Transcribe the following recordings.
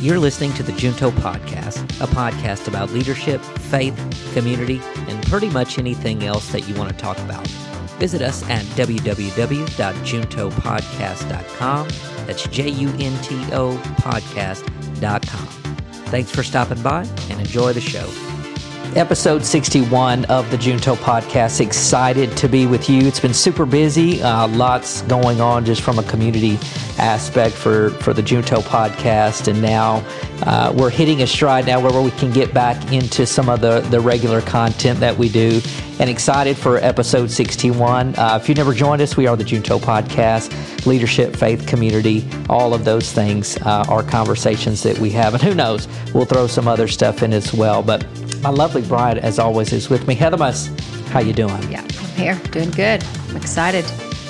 You're listening to the Junto Podcast, a podcast about leadership, faith, community, and pretty much anything else that you want to talk about. Visit us at www.juntopodcast.com. That's J U N T O podcast.com. Thanks for stopping by and enjoy the show. Episode 61 of the Junto podcast. Excited to be with you. It's been super busy, uh, lots going on just from a community aspect for, for the Junto podcast. And now uh, we're hitting a stride now where we can get back into some of the, the regular content that we do. And excited for episode 61. Uh, if you've never joined us, we are the Junto podcast, leadership, faith, community, all of those things uh, are conversations that we have. And who knows, we'll throw some other stuff in as well. But my lovely bride, as always, is with me. Heather Muss, how you doing? Yeah, I'm here, doing good. I'm excited.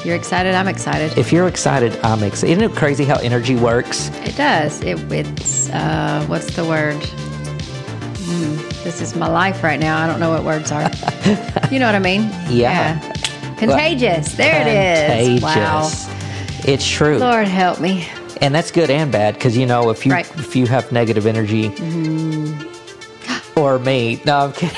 You're excited. I'm excited. If you're excited, I'm excited. Isn't it crazy how energy works? It does. It, it's uh, what's the word? Mm, this is my life right now. I don't know what words are. you know what I mean? Yeah. Contagious. There it is. Wow. It's true. Lord help me. And that's good and bad because you know if you Right. if you have negative energy or me, no, I'm kidding.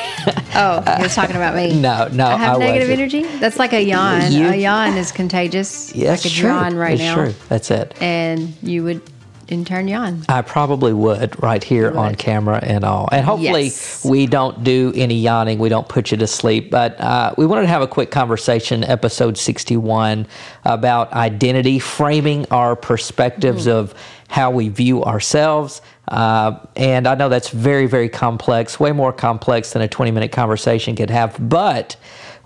Oh, he was talking about me. No, no, I have I negative wasn't. energy. That's like a yawn. You- a yawn is contagious. Yeah, I could true. yawn right it's now, true. That's it. and you would in turn yawn. I probably would right here on camera and all. And hopefully Yes. we don't do any yawning. We don't put you to sleep. But uh, we wanted to have a quick conversation, episode 61, about identity, framing our perspectives of how we view ourselves. Uh, and I know that's very, very complex, way more complex than a 20 minute conversation could have. But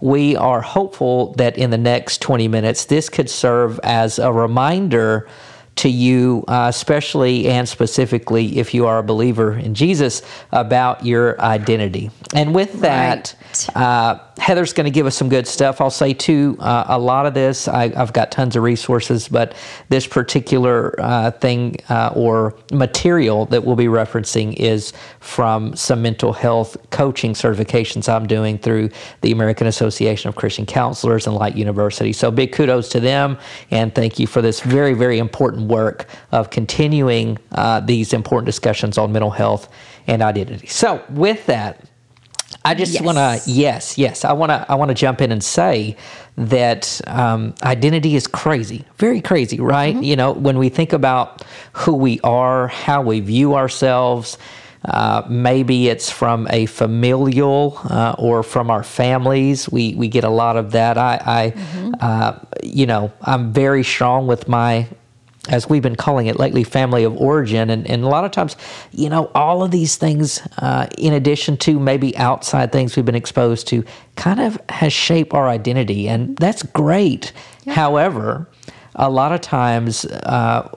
we are hopeful that in the next 20 minutes, this could serve as a reminder to you, uh, especially and specifically if you are a believer in Jesus, about your identity. And with that, uh, Heather's going to give us some good stuff. I'll say, too, uh, a lot of this, I, I've got tons of resources, but this particular uh, thing uh, or material that we'll be referencing is from some mental health coaching certifications I'm doing through the American Association of Christian Counselors and Light University. So big kudos to them, and thank you for this very, very important work of continuing uh, these important discussions on mental health and identity. So with that, I just Yes. want to yes, yes. I want to I want to jump in and say that um, identity is crazy, very crazy, right? You know, when we think about who we are, how we view ourselves. Uh, maybe it's from a familial uh, or from our families. We we get a lot of that. I, I uh, you know, I'm very strong with my as we've been calling it lately, family of origin. And, and a lot of times, you know, all of these things, uh, in addition to maybe outside things we've been exposed to, kind of has shaped our identity. And that's great. However, a lot of times, uh,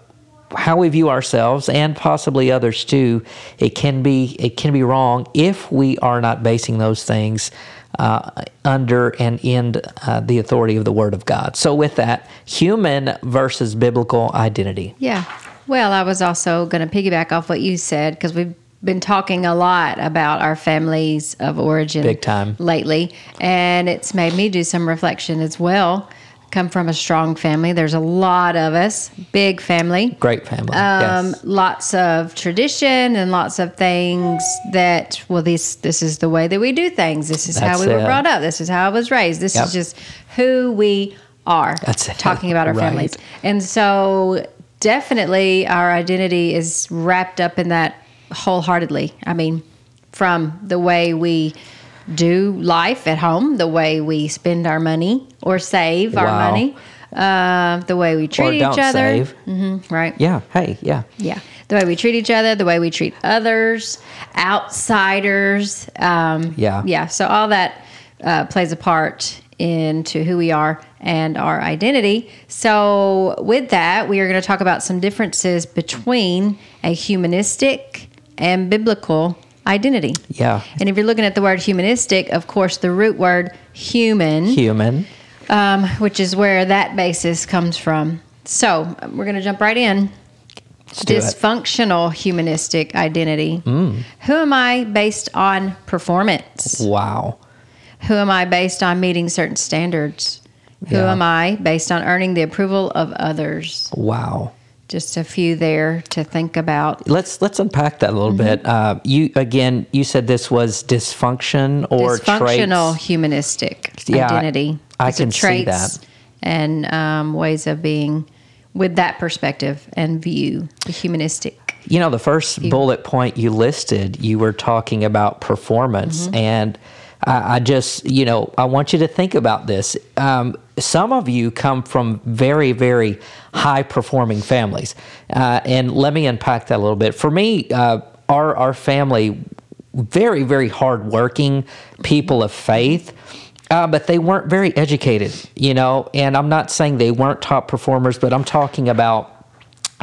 how we view ourselves and possibly others too, it can be it can be wrong if we are not basing those things uh, under and in uh, the authority of the Word of God. So, with that, human versus biblical identity. Yeah. Well, I was also going to piggyback off what you said because we've been talking a lot about our families of origin Big time. lately, and it's made me do some reflection as well. Come from a strong family. There's a lot of us, big family. Great family. Um, yes. lots of tradition and lots of things that well this this is the way that we do things this is how That's we were brought up this is how i was raised this Yep. is just who we are That's it. talking about our Right. families and so definitely our identity is wrapped up in that wholeheartedly i mean from the way we do life at home the way we spend our money or save our money uh, the way we treat each other. Mhm, right Yeah. Hey. Yeah. yeah. The way we treat each other, the way we treat others, outsiders. Um, Yeah. Yeah. So all that uh, plays a part into who we are and our identity. So, with that, we are going to talk about some differences between a humanistic and biblical identity. Yeah. And if you're looking at the word humanistic, of course, the root word human Human. um, which is where that basis comes from. So we're going to jump right in. Let's do it. Mm. Dysfunctional humanistic identity. Who am I based on performance? Wow. Who am I based on meeting certain standards? Who Yeah. am I based on earning the approval of others? Wow. Just a few there to think about. Let's let's unpack that a little bit. Uh, you again, you said this was dysfunction or Dysfunctional traits. humanistic Yeah, identity. I it can see that. And um, ways of being with that perspective and view, the humanistic. You know, the first bullet point you listed, you were talking about performance. And I, I just, you know, I want you to think about this. Um, some of you come from very, very high performing families. Uh, and let me unpack that a little bit. For me, uh, our, our family, very, very hardworking people of faith. Uh, but they weren't very educated, you know. And I'm not saying they weren't top performers, but I'm talking about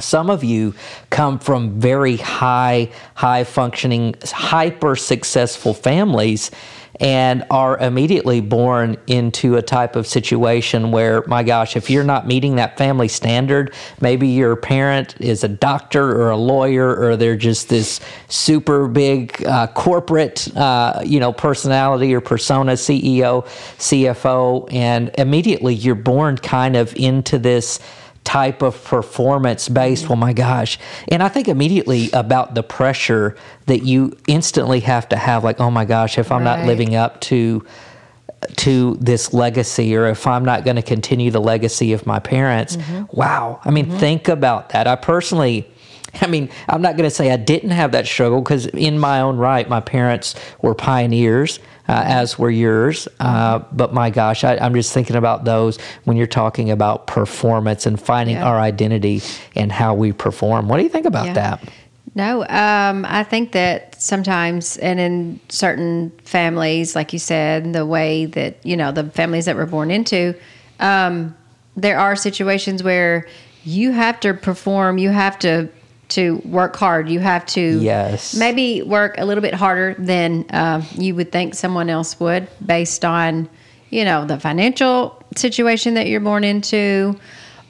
some of you come from very high, high functioning, hyper successful families and are immediately born into a type of situation where, my gosh, if you're not meeting that family standard, maybe your parent is a doctor or a lawyer, or they're just this super big uh, corporate, uh, you know, personality or persona, CEO, CFO, and immediately you're born kind of into this type of performance based. Well, my gosh. And I think immediately about the pressure that you instantly have to have like, oh my gosh, if I'm not living up to to this legacy or if I'm not going to continue the legacy of my parents. Mm-hmm. Wow. I mean, mm-hmm. think about that. I personally I mean, I'm not going to say I didn't have that struggle because, in my own right, my parents were pioneers, uh, as were yours. Uh, but my gosh, I, I'm just thinking about those when you're talking about performance and finding Yeah. our identity and how we perform. What do you think about Yeah. that? No, um, I think that sometimes, and in certain families, like you said, the way that, you know, the families that we're born into, um, there are situations where you have to perform, you have to to work hard, you have to Yes. maybe work a little bit harder than uh, you would think someone else would based on, you know, the financial situation that you're born into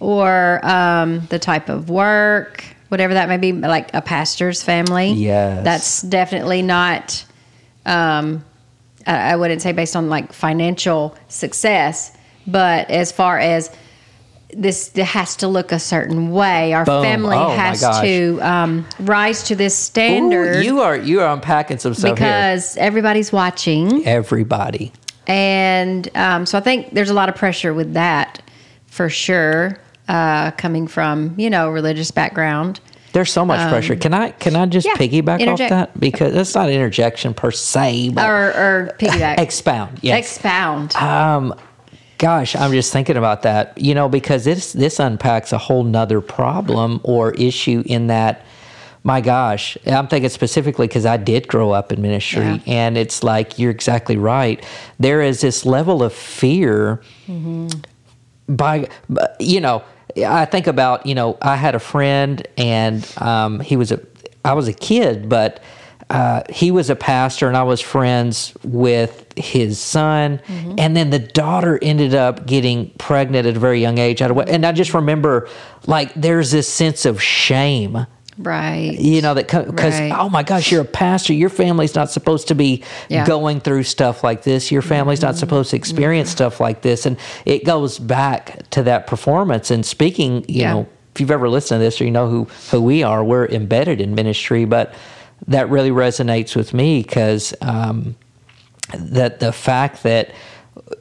or um, the type of work, whatever that may be, like a pastor's family. Yes. That's definitely not, um, I I wouldn't say based on like financial success, but as far as this has to look a certain way. Our Boom. family Oh, has to um, rise to this standard Ooh, you are you are unpacking some stuff here. because everybody's watching. Everybody. And um, so I think there's a lot of pressure with that for sure, uh, coming from, you know, religious background. There's so much pressure. Can I can I just Um, yeah, piggyback interject. off that because that's not interjection per se, but Or, or piggyback. expound. Yes. Expound. Um, gosh, I'm just thinking about that. You know, because this this unpacks a whole nother problem or issue in that. My gosh, I'm thinking specifically because I did grow up in ministry, Yeah. and it's like you're exactly right. There is this level of fear by you know i think about you know i had a friend and um, he was a i was a kid but uh, he was a pastor and i was friends with his son. Mm-hmm. And then the daughter ended up getting pregnant at a very young age. Out of wed- and i just remember like there's this sense of shame. Right. you know that because Right. oh my gosh you're a pastor. Your family's not supposed to be Yeah. going through stuff like this. Your family's not mm-hmm. supposed to experience mm-hmm. stuff like this. And it goes back to that performance and speaking you Yeah. know if you've ever listened to this or you know who who we are. We're embedded in ministry but that really resonates with me because um, that the fact that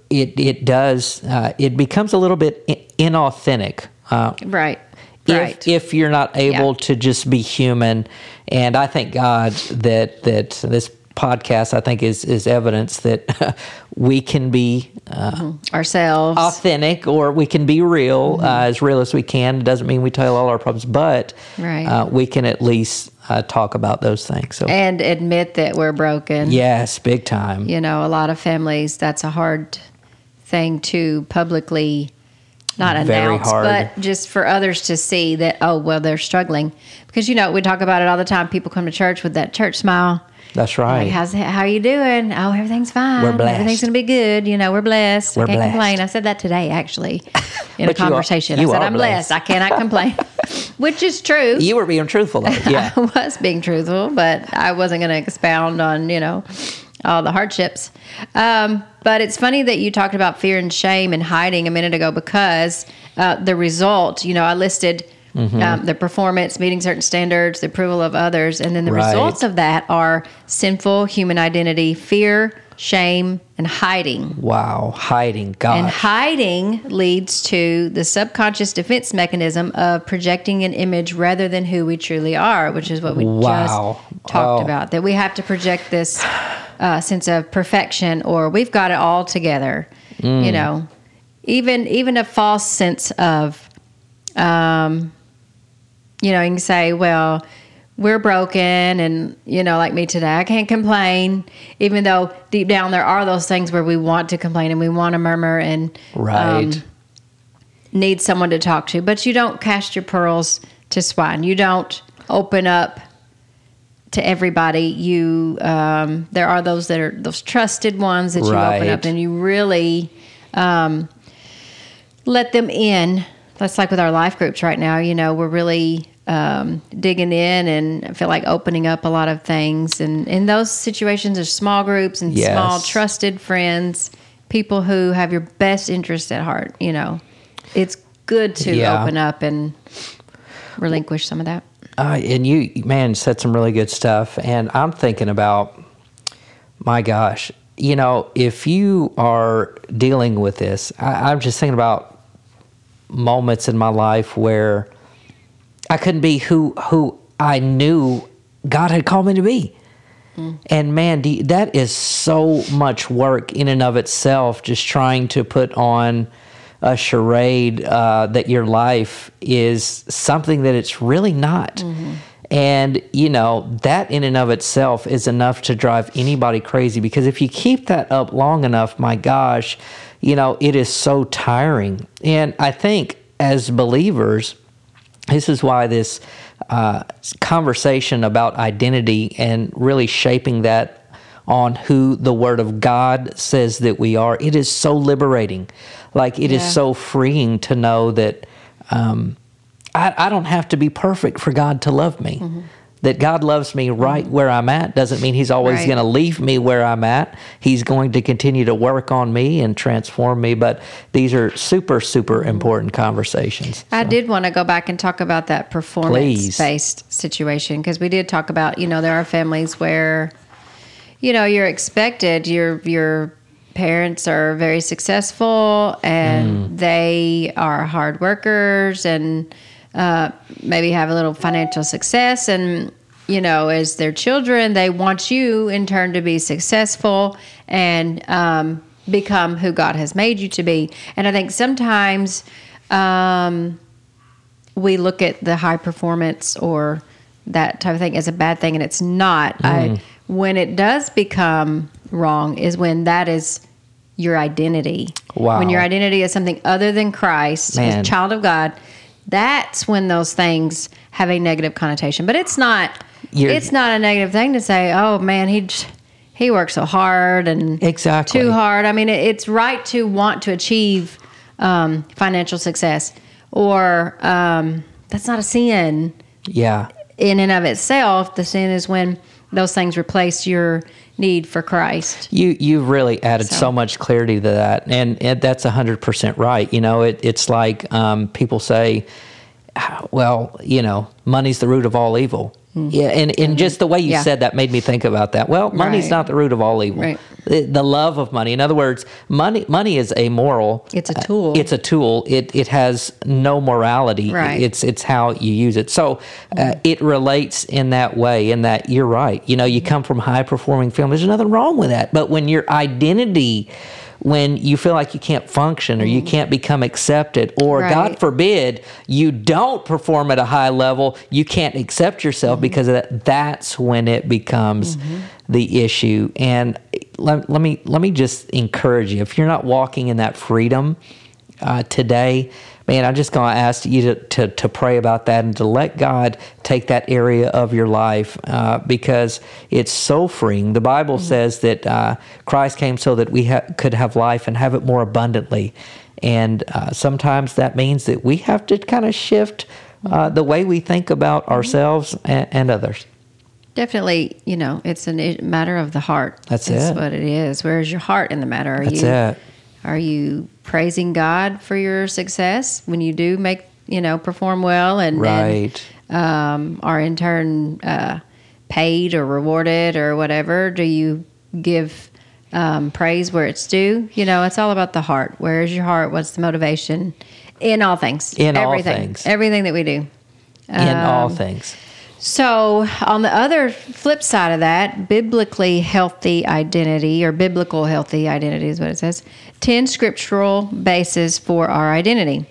it it does uh, it becomes a little bit inauthentic uh, Right. if, Right. if you're not able Yeah. to just be human and i thank god that that this podcast i think is is evidence that we can be uh, Ourselves. authentic or we can be real Mm-hmm. uh, as real as we can it doesn't mean we tell all our problems but Right. uh, we can at least uh, talk about those things so and admit that we're broken. yes big time You know, a lot of families, that's a hard thing to publicly not announce, but just for others to see that, oh, well, they're struggling. Because, you know, we talk about it all the time. People come to church with that church smile. that's right Like, how's how are you doing? Oh, everything's fine. We're blessed. Everything's gonna be good. You know, we're blessed. We're I can't blessed. complain. I said that today actually in a But you are- conversation. you I said I'm blessed. I cannot complain, which is true. you were being truthful though yeah I was being truthful, but I wasn't going to expound on, you know, all the hardships. Um, but it's funny that you talked about fear and shame and hiding a minute ago because uh, the result, you know, I listed um, the performance, meeting certain standards, the approval of others, and then the Right. results of that are sinful human identity, fear, shame, and hiding. Wow, hiding. God. And hiding leads to the subconscious defense mechanism of projecting an image rather than who we truly are, which is what we Wow. just talked Oh. about. That we have to project this uh, sense of perfection, or we've got it all together. You Mm. know, even even a false sense of, um, you know, you can say, well. We're broken, and you know, like me today, I can't complain. Even though deep down there are those things where we want to complain and we want to murmur and right. um, need someone to talk to, but you don't cast your pearls to swine. You don't open up to everybody. You um, there are those that are those trusted ones that you open up and you really um, let them in. That's like with our life groups right now. You know, we're really um, digging in and I feel like opening up a lot of things. And in those situations, there's small groups and Yes. small trusted friends, people who have your best interest at heart. You know, it's good to Yeah. open up and relinquish some of that. Uh, and you, man, said some really good stuff. And I'm thinking about, my gosh, you know, if you are dealing with this, I, I'm just thinking about moments in my life where I couldn't be who who I knew God had called me to be. And man, you- that is so much work in and of itself, just trying to put on a charade uh, that your life is something that it's really not. And, you know, that in and of itself is enough to drive anybody crazy because if you keep that up long enough, my gosh, you know, it is so tiring. And I think as believers, this is why this uh, conversation about identity and really shaping that on who the Word of God says that we are, it is so liberating. Like it is Yeah. so freeing to know that um, I, I don't have to be perfect for God to love me. That God loves me right where I'm at doesn't mean He's always Right. going to leave me where I'm at. He's going to continue to work on me and transform me. But these are super, super important conversations. I did want to go back and talk about that performance based situation because we did talk about, you know, there are families where, you know, you're expected, your your parents are very successful and mm. they are hard workers and uh, maybe have a little financial success and you know as their children they want you in turn to be successful and um, become who god has made you to be and i think sometimes um, we look at the high performance or that type of thing as a bad thing, and it's not. Mm. I, when it does become wrong, is when that is your identity. Wow. When your identity is something other than Christ, Man. as a child of God, that's when those things have a negative connotation. But it's not. You're- it's not a negative thing to say, "Oh man, he he works so hard and Exactly. too hard." I mean, it, it's right to want to achieve um, financial success, or um, that's not a sin Yeah. in and of itself. The sin is when those things replace your need for Christ. You you really added so, So- much clarity to that, and, and that's hundred percent right. You know, it, it's like um, people say, "Ah, "Well, you know, money's the root of all evil." Yeah, and, and just the way you Mm-hmm. Yeah. said that made me think about that. Well, money's Right. not the root of all evil. Right. The, love of money. In other words, money money is amoral. It's a Uh, tool. it's a tool. It it has no morality. Right. It's it's how you use it. So uh, it relates in that way. In that you're right. You know, you come from high performing film. There's nothing wrong with that. But when your identity, when you feel like you can't function or you can't become accepted, or Mm. Right. God forbid you don't perform at a high level, you can't accept yourself Mm-hmm. because of that. That's when it becomes the issue. And let, let me let me just encourage you. If you're not walking in that freedom uh, today, man, I'm just going to ask you to, to, to pray about that and to let God take that area of your life uh, because it's so freeing. The Bible says that uh, Christ came so that we ha- could have life and have it more abundantly. And uh, sometimes that means that we have to kind of shift uh, the way we think about ourselves and, and others. Definitely, you know, it's a matter of the heart. That's That's it. what it is. Where is your heart in the matter? Are That's you it. Are you praising God for your success when you do make you know, perform well and, Right. and um, are in turn uh, paid or rewarded or whatever? Do you give um, praise where it's due? You know, it's all about the heart. Where is your heart? What's the motivation? In all things. In all everything, things. Everything that we do. In all Um, things. So, on the other flip side of that, biblically healthy identity or biblical healthy identity is what it says 10 scriptural bases for our identity.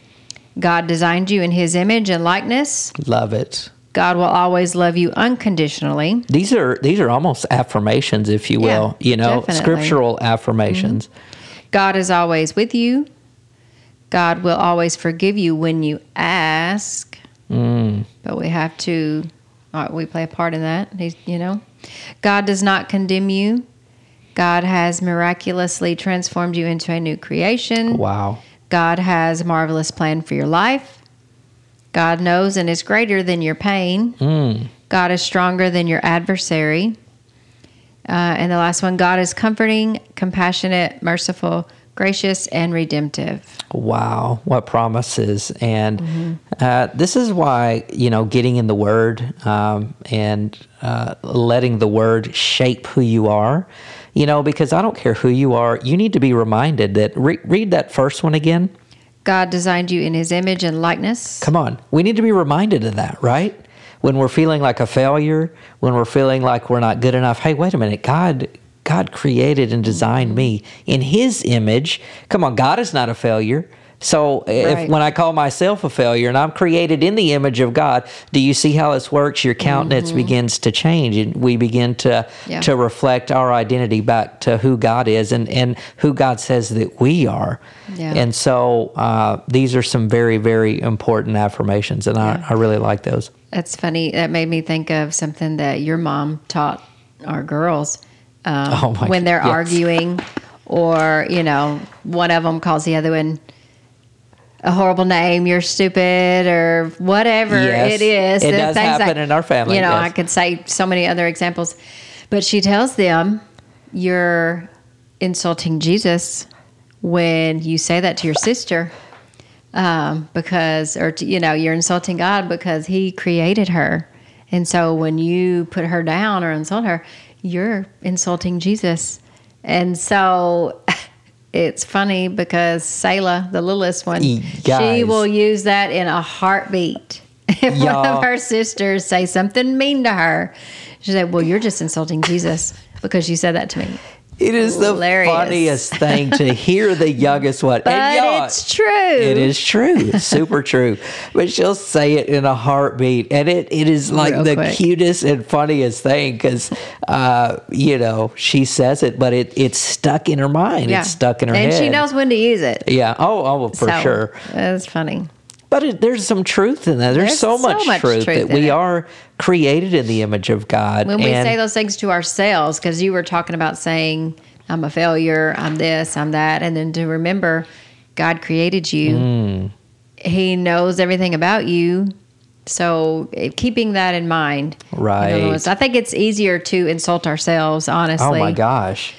God designed you in his image and likeness. Love it. God will always love you unconditionally. These are these are almost affirmations, if you Yeah, will. you know, definitely. scriptural affirmations. God is always with you. God will always forgive you when you ask. Mm. But we have to, uh, we play a part in that. He's, you know, God does not condemn you. God has miraculously transformed you into a new creation. Wow. God has a marvelous plan for your life. God knows and is greater than your pain. Mm. God is stronger than your adversary. Uh, and the last one God is comforting, compassionate, merciful, gracious, and redemptive. Wow, what promises! And Mm-hmm. uh, this is why you know getting in the Word um, and uh, letting the Word shape who you are. You know, because I don't care who you are, you need to be reminded that. Re- read that first one again. God designed you in his image and likeness. Come on, we need to be reminded of that, right? When we're feeling like a failure, when we're feeling like we're not good enough. Hey, wait a minute, God. God created and designed me in His image. Come on, God is not a failure. So if Right. when I call myself a failure and I'm created in the image of God, do you see how this works? Your countenance begins to change and we begin to Mm-hmm. Yeah. to reflect our identity back to who God is and, and who God says that we are. Yeah. And so uh, these are some very, very important affirmations and Yeah. I, I really like those. That's funny. That made me think of something that your mom taught our girls um, Oh when they're God, yes. arguing, or you know, one of them calls the other one a horrible name. You're stupid, or whatever Yes, it is. it does happen like- in our family, You know, yes. I could say so many other examples, but she tells them you're insulting Jesus when you say that to your sister um, because, or to, you know, you're insulting God because He created her, and so when you put her down or insult her, you're insulting Jesus, and so. It's funny because Selah, the littlest one, E- she will use that in a heartbeat. If one Y'all. of her sisters say something mean to her, she said, "Well, you're just insulting Jesus because you said that to me." It is the funniest thing to hear the youngest one. But and it's true. It is true. It's super true. But she'll say it in a heartbeat. And it, it is like Real the quick. cutest and funniest thing because, uh, you know, she says it, but it, it's stuck in her mind. It's stuck in her and head. she knows when to use it. Yeah. Oh, oh for So, sure. It's funny. But it, there's some truth in that. There's, There's so so much, much truth, truth that we it. are created in the image of God. When we and say those things to ourselves, because you were talking about saying, I'm a failure, I'm this, I'm that, and then to remember God created you, Mm. He knows everything about you. So eh, keeping that in mind, in Right. words, I think it's easier to insult ourselves, honestly, oh my gosh.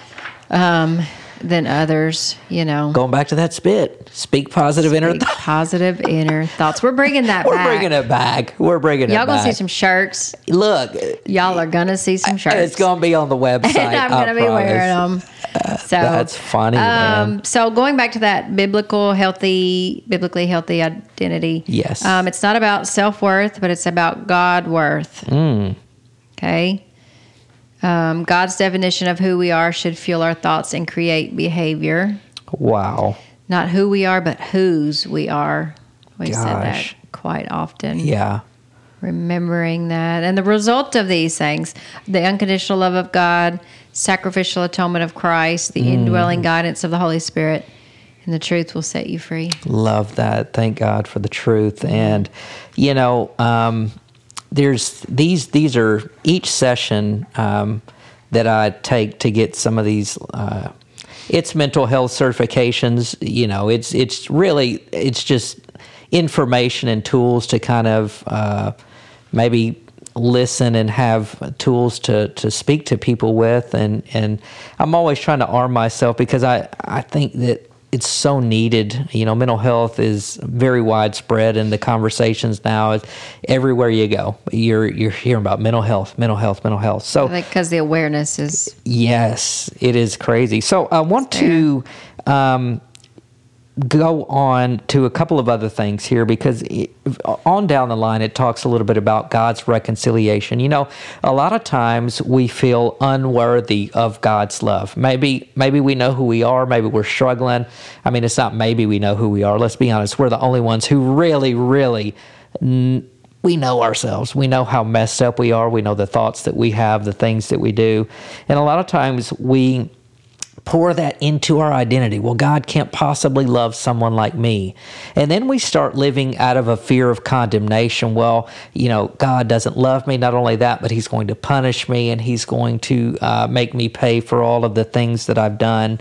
um, than others. You know, Going back to that spit. Speak positive inner Speak positive inner thoughts. We're bringing that back. We're back. bringing it back. We're bringing it back. Y'all gonna see some shirts. Look, Y'all are gonna see some shirts. it's going to be on the website. and I'm gonna be wearing them. So That's funny. Um, so going back to that biblical, healthy, biblically healthy identity. Yes. Um, it's not about self worth, but it's about God worth. Mm. Okay. Um, God's definition of who we are should fuel our thoughts and create behavior. Wow. Not who we are, but whose we are. We've said that quite often. Yeah. remembering that and the result of these things the unconditional love of god sacrificial atonement of christ the indwelling guidance of the holy spirit and the truth will set you free Love that. Thank God for the truth. And you know, um, there's these these are each session um, that I take to get some of these. Uh, it's mental health certifications. You know, it's it's really it's just information and tools to kind of uh, maybe listen and have tools to, to speak to people with and, and I'm always trying to arm myself because I, I think that it's so needed. You know, mental health is very widespread, and the conversations now everywhere you go. You're you're hearing about mental health, mental health, mental health. So because the awareness is yes, it is crazy. So I want to. Um, go on to a couple of other things here because on down the line it talks a little bit about God's reconciliation. You know, a lot of times we feel unworthy of God's love. Maybe maybe we know who we are, maybe we're struggling. I mean, it's not maybe we know who we are. Let's be honest, we're the only ones who really really we know ourselves. We know how messed up we are. We know the thoughts that we have, the things that we do. And a lot of times we pour that into our identity. Well, God can't possibly love someone like me. And then we start living out of a fear of condemnation. Well, you know, God doesn't love me. Not only that, but He's going to punish me and He's going to uh, make me pay for all of the things that I've done.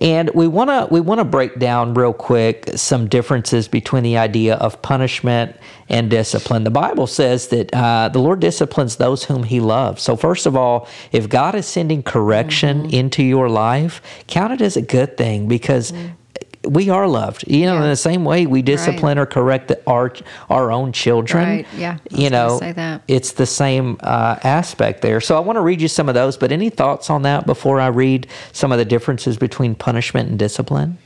And we want to we want to break down real quick some differences between the idea of punishment and discipline. The Bible says that uh, the Lord disciplines those whom He loves. So first of all, if God is sending correction mm-hmm. into your life, count it as a good thing because mm-hmm we are loved. You know, yeah. in the same way we discipline right. or correct our our own children. Right. Yeah. You know, it's the same uh, aspect there. So I want to read you some of those. But any thoughts on that before I read some of the differences between punishment and discipline?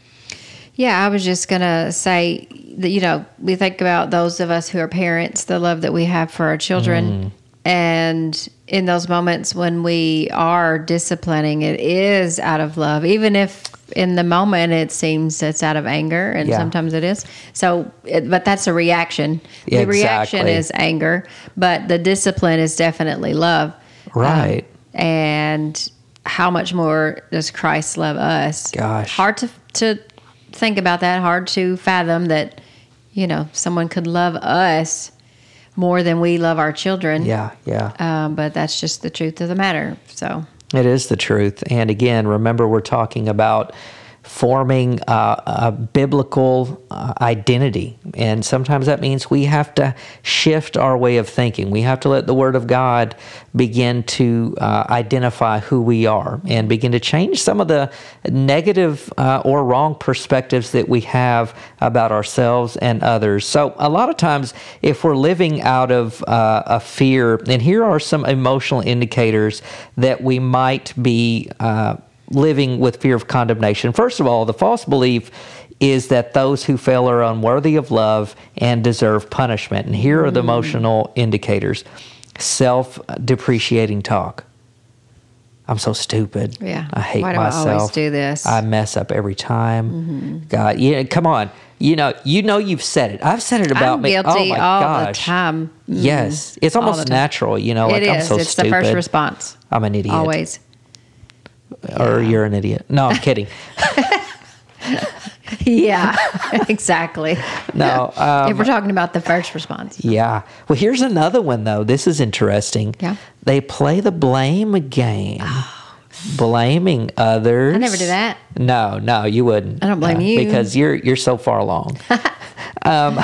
Yeah, I was just gonna say that you know we think about those of us who are parents, the love that we have for our children. Mm. And in those moments when we are disciplining, it is out of love, even if in the moment it seems it's out of anger and yeah. sometimes it is. So it, but that's a reaction. The exactly. reaction is anger but the discipline is definitely love. Right. um, and how much more does christ love us? Gosh. Hard to to think about that. Hard to fathom that you know someone could love us more than we love our children. Yeah yeah. Um, but that's just the truth of the matter. So it is the truth. And again, remember, we're talking about forming a, a biblical uh, identity. And sometimes that means we have to shift our way of thinking. We have to let the Word of God begin to uh, identify who we are and begin to change some of the negative uh, or wrong perspectives that we have about ourselves and others. So, a lot of times, if we're living out of uh, a fear, and here are some emotional indicators that we might be uh, living with fear of condemnation. First of all, the false belief is that those who fail are unworthy of love and deserve punishment. And here are the mm. emotional indicators self depreciating talk. I'm so stupid. Yeah. I hate Why do myself. I always do this? I mess up every time. Mm-hmm. God, yeah, come on. You know, you know, you've said it. I've said it about I'm me. Guilty oh my all gosh. the time. Mm-hmm. Yes, it's almost natural. You know, it like is. I'm so it's stupid. the first response. I'm an idiot. Always or yeah. you're an idiot. No, I'm kidding. yeah, exactly. No, um, if we're talking about the first response. Yeah. Well, here's another one though. This is interesting. Yeah. They play the blame game. Oh. Blaming others. I never do that. No, no, you wouldn't. I don't blame you because you're you're so far along. um,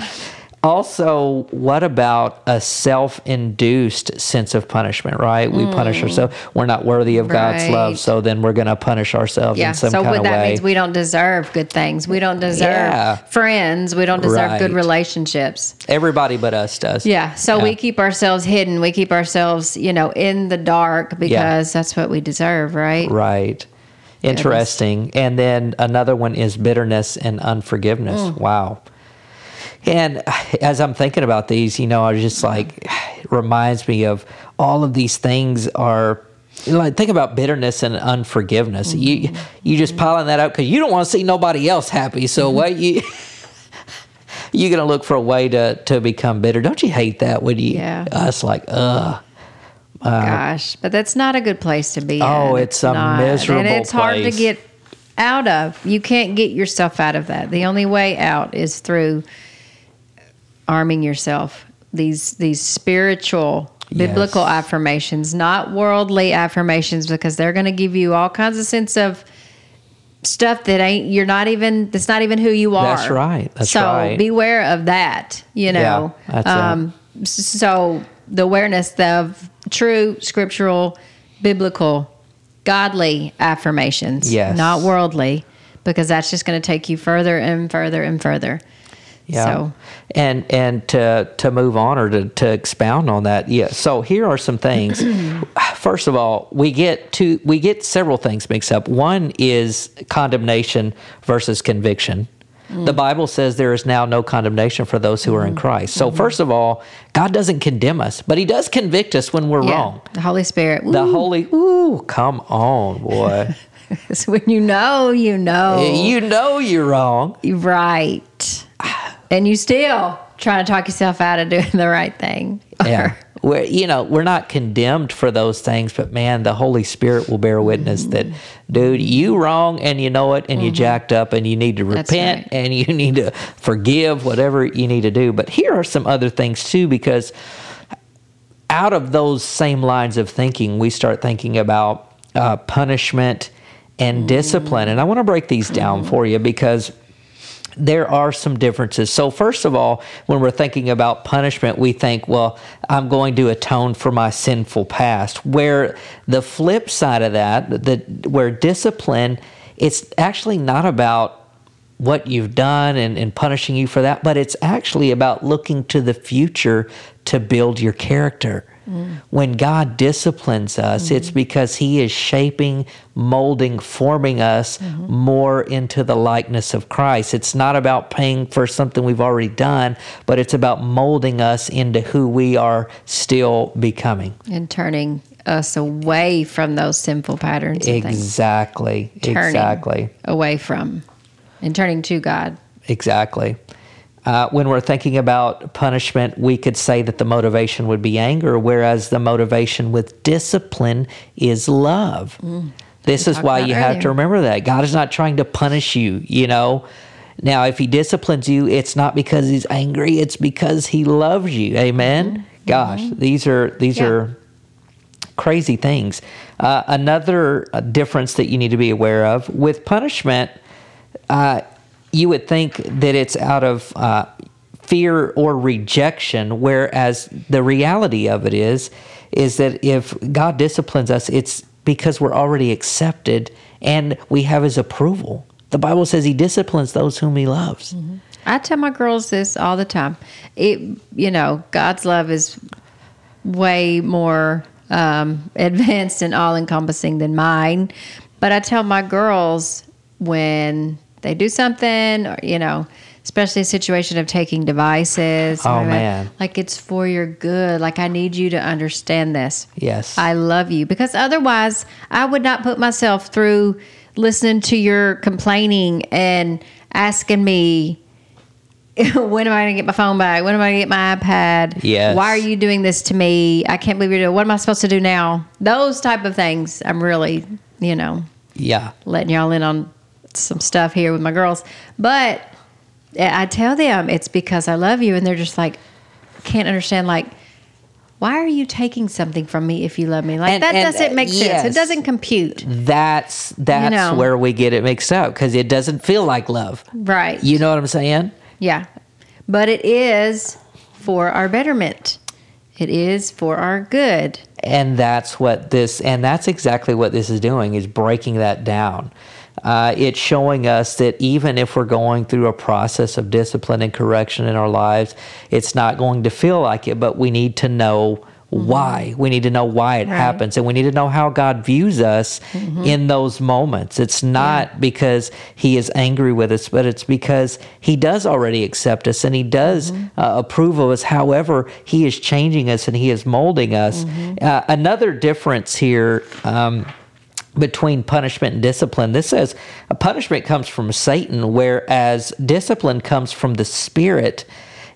also, what about a self induced sense of punishment, right? We mm. punish ourselves. We're not worthy of right. God's love, so then we're going to punish ourselves yeah. in some so kind of way. So that means we don't deserve good things. We don't deserve yeah. friends. We don't deserve right. good relationships. Everybody but us does. Yeah. So yeah. we keep ourselves hidden. We keep ourselves, you know, in the dark because that's what we deserve, right? Right. Interesting. Goodness. And then another one is bitterness and unforgiveness. Mm. Wow. And as I'm thinking about these, you know, I was just like, it reminds me of all of these things are like think about bitterness and unforgiveness. Mm-hmm. You you just piling that up because you don't want to see nobody else happy. So mm-hmm. what you you're gonna look for a way to to become bitter. Don't you hate that when you yeah. us like ugh. Uh, Gosh, but that's not a good place to be. Oh, in. it's, it's a not. miserable and it's place. hard to get out of. You can't get yourself out of that. The only way out is through arming yourself these these spiritual biblical yes. affirmations not worldly affirmations because they're going to give you all kinds of sense of stuff that ain't you're not even that's not even who you are that's right that's so right. beware of that you know yeah, um it. so the awareness of true scriptural biblical godly affirmations yes not worldly because that's just going to take you further and further and further. Yeah. So, And and to to move on or to, to expound on that, yeah. So here are some things. First of all, we get to we get several things mixed up. One is condemnation versus conviction. Mm. The Bible says there is now no condemnation for those who are in mm. Christ. So mm-hmm. first of all, God doesn't condemn us, but He does convict us when we're yeah, wrong. the Holy Spirit. The Holy, ooh, come on, boy. When you know, you know. you know you're wrong. Right. And you still trying to talk yourself out of doing the right thing. Yeah. We're, you know, we're not condemned for those things, but man, the Holy Spirit will bear witness that, mm-hmm. dude, you wrong and you know it and you mm-hmm. jacked up and you need to repent right. and you need to forgive whatever you need to do. But here are some other things too, because out of those same lines of thinking, we start thinking about uh, punishment and discipline. Mm. And I want to break these down for you because there are some differences. So, first of all, when we're thinking about punishment, we think, well, I'm going to atone for my sinful past. Where the flip side of that, the, where discipline, it's actually not about what you've done and, and punishing you for that, but it's actually about looking to the future to build your character. When God disciplines us, it's mm-hmm. because He is shaping, molding, forming us mm-hmm. more into the likeness of Christ. It's not about paying for something we've already done, but it's about molding us into who we are still becoming. And turning us away from those sinful patterns and. Exactly. Exactly. away from and turning to God. Exactly. Uh, when we're thinking about punishment, we could say that the motivation would be anger, whereas the motivation with discipline is love. This is why you have to remember that God is not trying to punish you. You know, now if He disciplines you, it's not because He's angry; it's because He loves you. Amen. Gosh, these are these Yeah. are crazy things. Uh, another uh, difference that you need to be aware of with punishment, uh, you would think that it's out of uh, fear or rejection, whereas the reality of it is, is that if God disciplines us, it's because we're already accepted and we have His approval. The Bible says He disciplines those whom He loves. I tell my girls this all the time. It, you know, God's love is way more um, advanced and all encompassing than mine. But I tell my girls when they do something, or, you know, especially a situation of taking devices. Oh, man. Like it's for your good. Like I need you to understand this. Yes. I love you because otherwise I would not put myself through listening to your complaining and asking me when am I going to get my phone back? When am I going to get my iPad? Yes. Why are you doing this to me? I can't believe you're doing. What am I supposed to do now? Those type of things. I'm really, you know, yeah. letting y'all in on some stuff here with my girls. But I tell them it's because I love you, and they're just like, can't understand. Like, why are you taking something from me if you love me? Like And- that and, doesn't make uh, sense. yes. It doesn't compute. That's that's know. where we get it mixed up because it doesn't feel like love. Right. You know what I'm saying? Yeah. But it is for our betterment. It is for our good. and that's what this and that's exactly what this is doing is breaking that down uh, it's showing us that even if we're going through a process of discipline and correction in our lives it's not going to feel like it but we need to know why. We need to know why it Right. happens and we need to know how god views us in those moments. It's not because he is angry with us but it's because he does already accept us and he does uh, approve of us. However he is changing us and he is molding us. Uh, another difference here um, between punishment and discipline. This says a punishment comes from Satan, whereas discipline comes from the Spirit.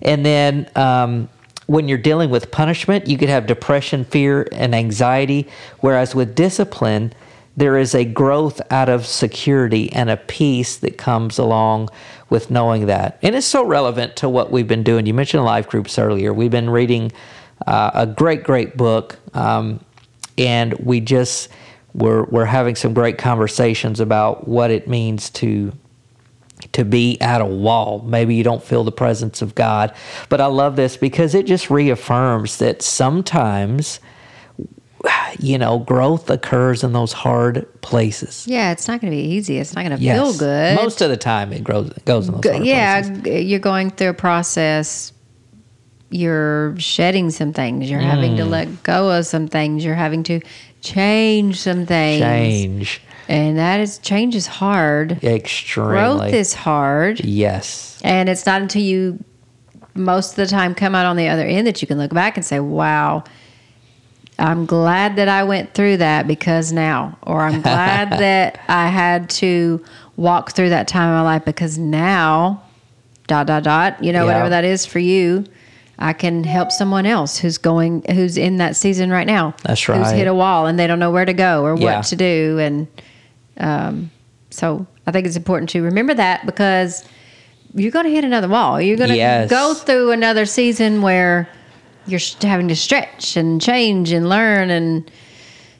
And then um, when you're dealing with punishment, you could have depression, fear, and anxiety, whereas with discipline, there is a growth out of security and a peace that comes along with knowing that. And it's so relevant to what we've been doing. You mentioned life groups earlier. We've been reading uh, a great, great book, um, and we just we're we're having some great conversations about what it means to to be at a wall. Maybe you don't feel the presence of God, but I love this because it just reaffirms that sometimes you know, growth occurs in those hard places. Yeah, it's not going to be easy. It's not going to Yes. feel good. Most of the time, it grows goes in those Go- hard yeah, places. you're going through a process. You're shedding some things. You're having Mm. to let go of some things. You're having to change some things. Change And that is change is hard. extremely. Growth is hard. yes. And it's not until you most of the time come out on the other end that you can look back and say, Wow, I'm glad that I went through that because now, or I'm glad that I had to walk through that time in my life because now, dot, dot, dot, you know, Yeah. whatever that is for you, I can help someone else who's going, who's in that season right now. That's right. Who's hit a wall and they don't know where to go or Yeah. what to do. And um, so I think it's important to remember that because you're going to hit another wall. You're going to Yes. go through another season where you're having to stretch and change and learn and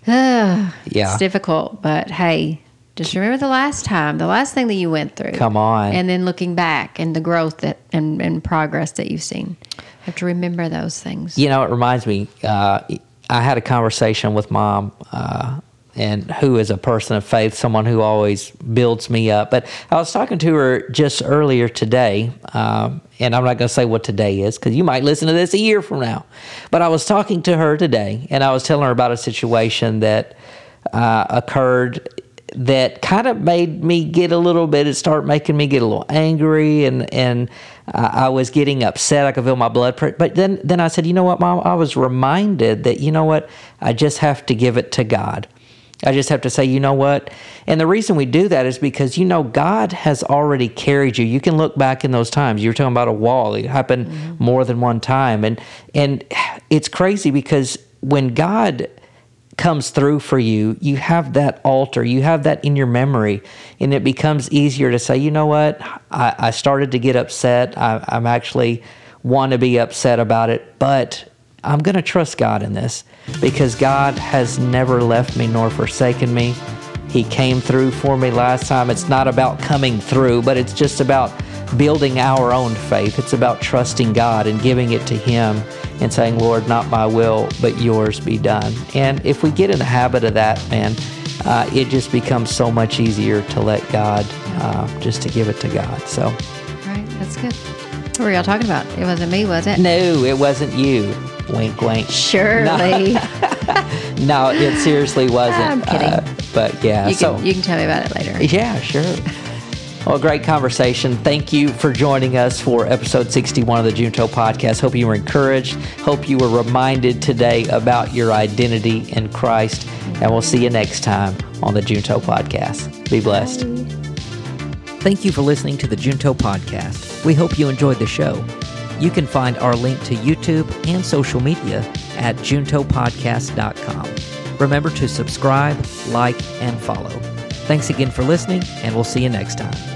uh, Yeah. it's difficult. But hey, just remember the last time, the last thing that you went through. Come on. and then looking back and the growth that and, and progress that you've seen. Have to remember those things. You know, it reminds me. Uh, I had a conversation with mom, uh, and who is a person of faith, someone who always builds me up. But I was talking to her just earlier today, um, and I'm not going to say what today is because you might listen to this a year from now. But I was talking to her today, and I was telling her about a situation that uh, occurred that kind of made me get a little bit. It started making me get a little angry, and and I was getting upset. I could feel my blood pressure. But then then I said, you know what, Mom? I was reminded that you know what, I just have to give it to God. I just have to say, you know what? And the reason we do that is because, you know, God has already carried you. You can look back in those times. You were talking about a wall. It happened mm-hmm. more than one time. And and it's crazy because when God comes through for you, you have that altar, you have that in your memory, and it becomes easier to say, you know what, I, I started to get upset. I, I'm actually want to be upset about it, but I'm going to trust God in this because God has never left me nor forsaken me. He came through for me last time. It's not about coming through, but it's just about building our own faith. It's about trusting God and giving it to Him and saying, Lord, not my will, but yours be done. And if we get in the habit of that, man, uh, it just becomes so much easier to let God, uh, just to give it to God. So, Right, that's good. What were y'all talking about? It wasn't me, was it? no, it wasn't you. Wink, wink. Surely. No, it seriously wasn't. I'm kidding. Uh, but yeah, You so can, you can tell me about it later. Yeah, sure. Well, great conversation. Thank you for joining us for episode 61 of the Junto podcast. Hope you were encouraged. Hope you were reminded today about your identity in Christ. And we'll see you next time on the Junto podcast. Be blessed. Thank you for listening to the Junto podcast. We hope you enjoyed the show. You can find our link to YouTube and social media at juntopodcast.com. Remember to subscribe, like, and follow. Thanks again for listening, and we'll see you next time.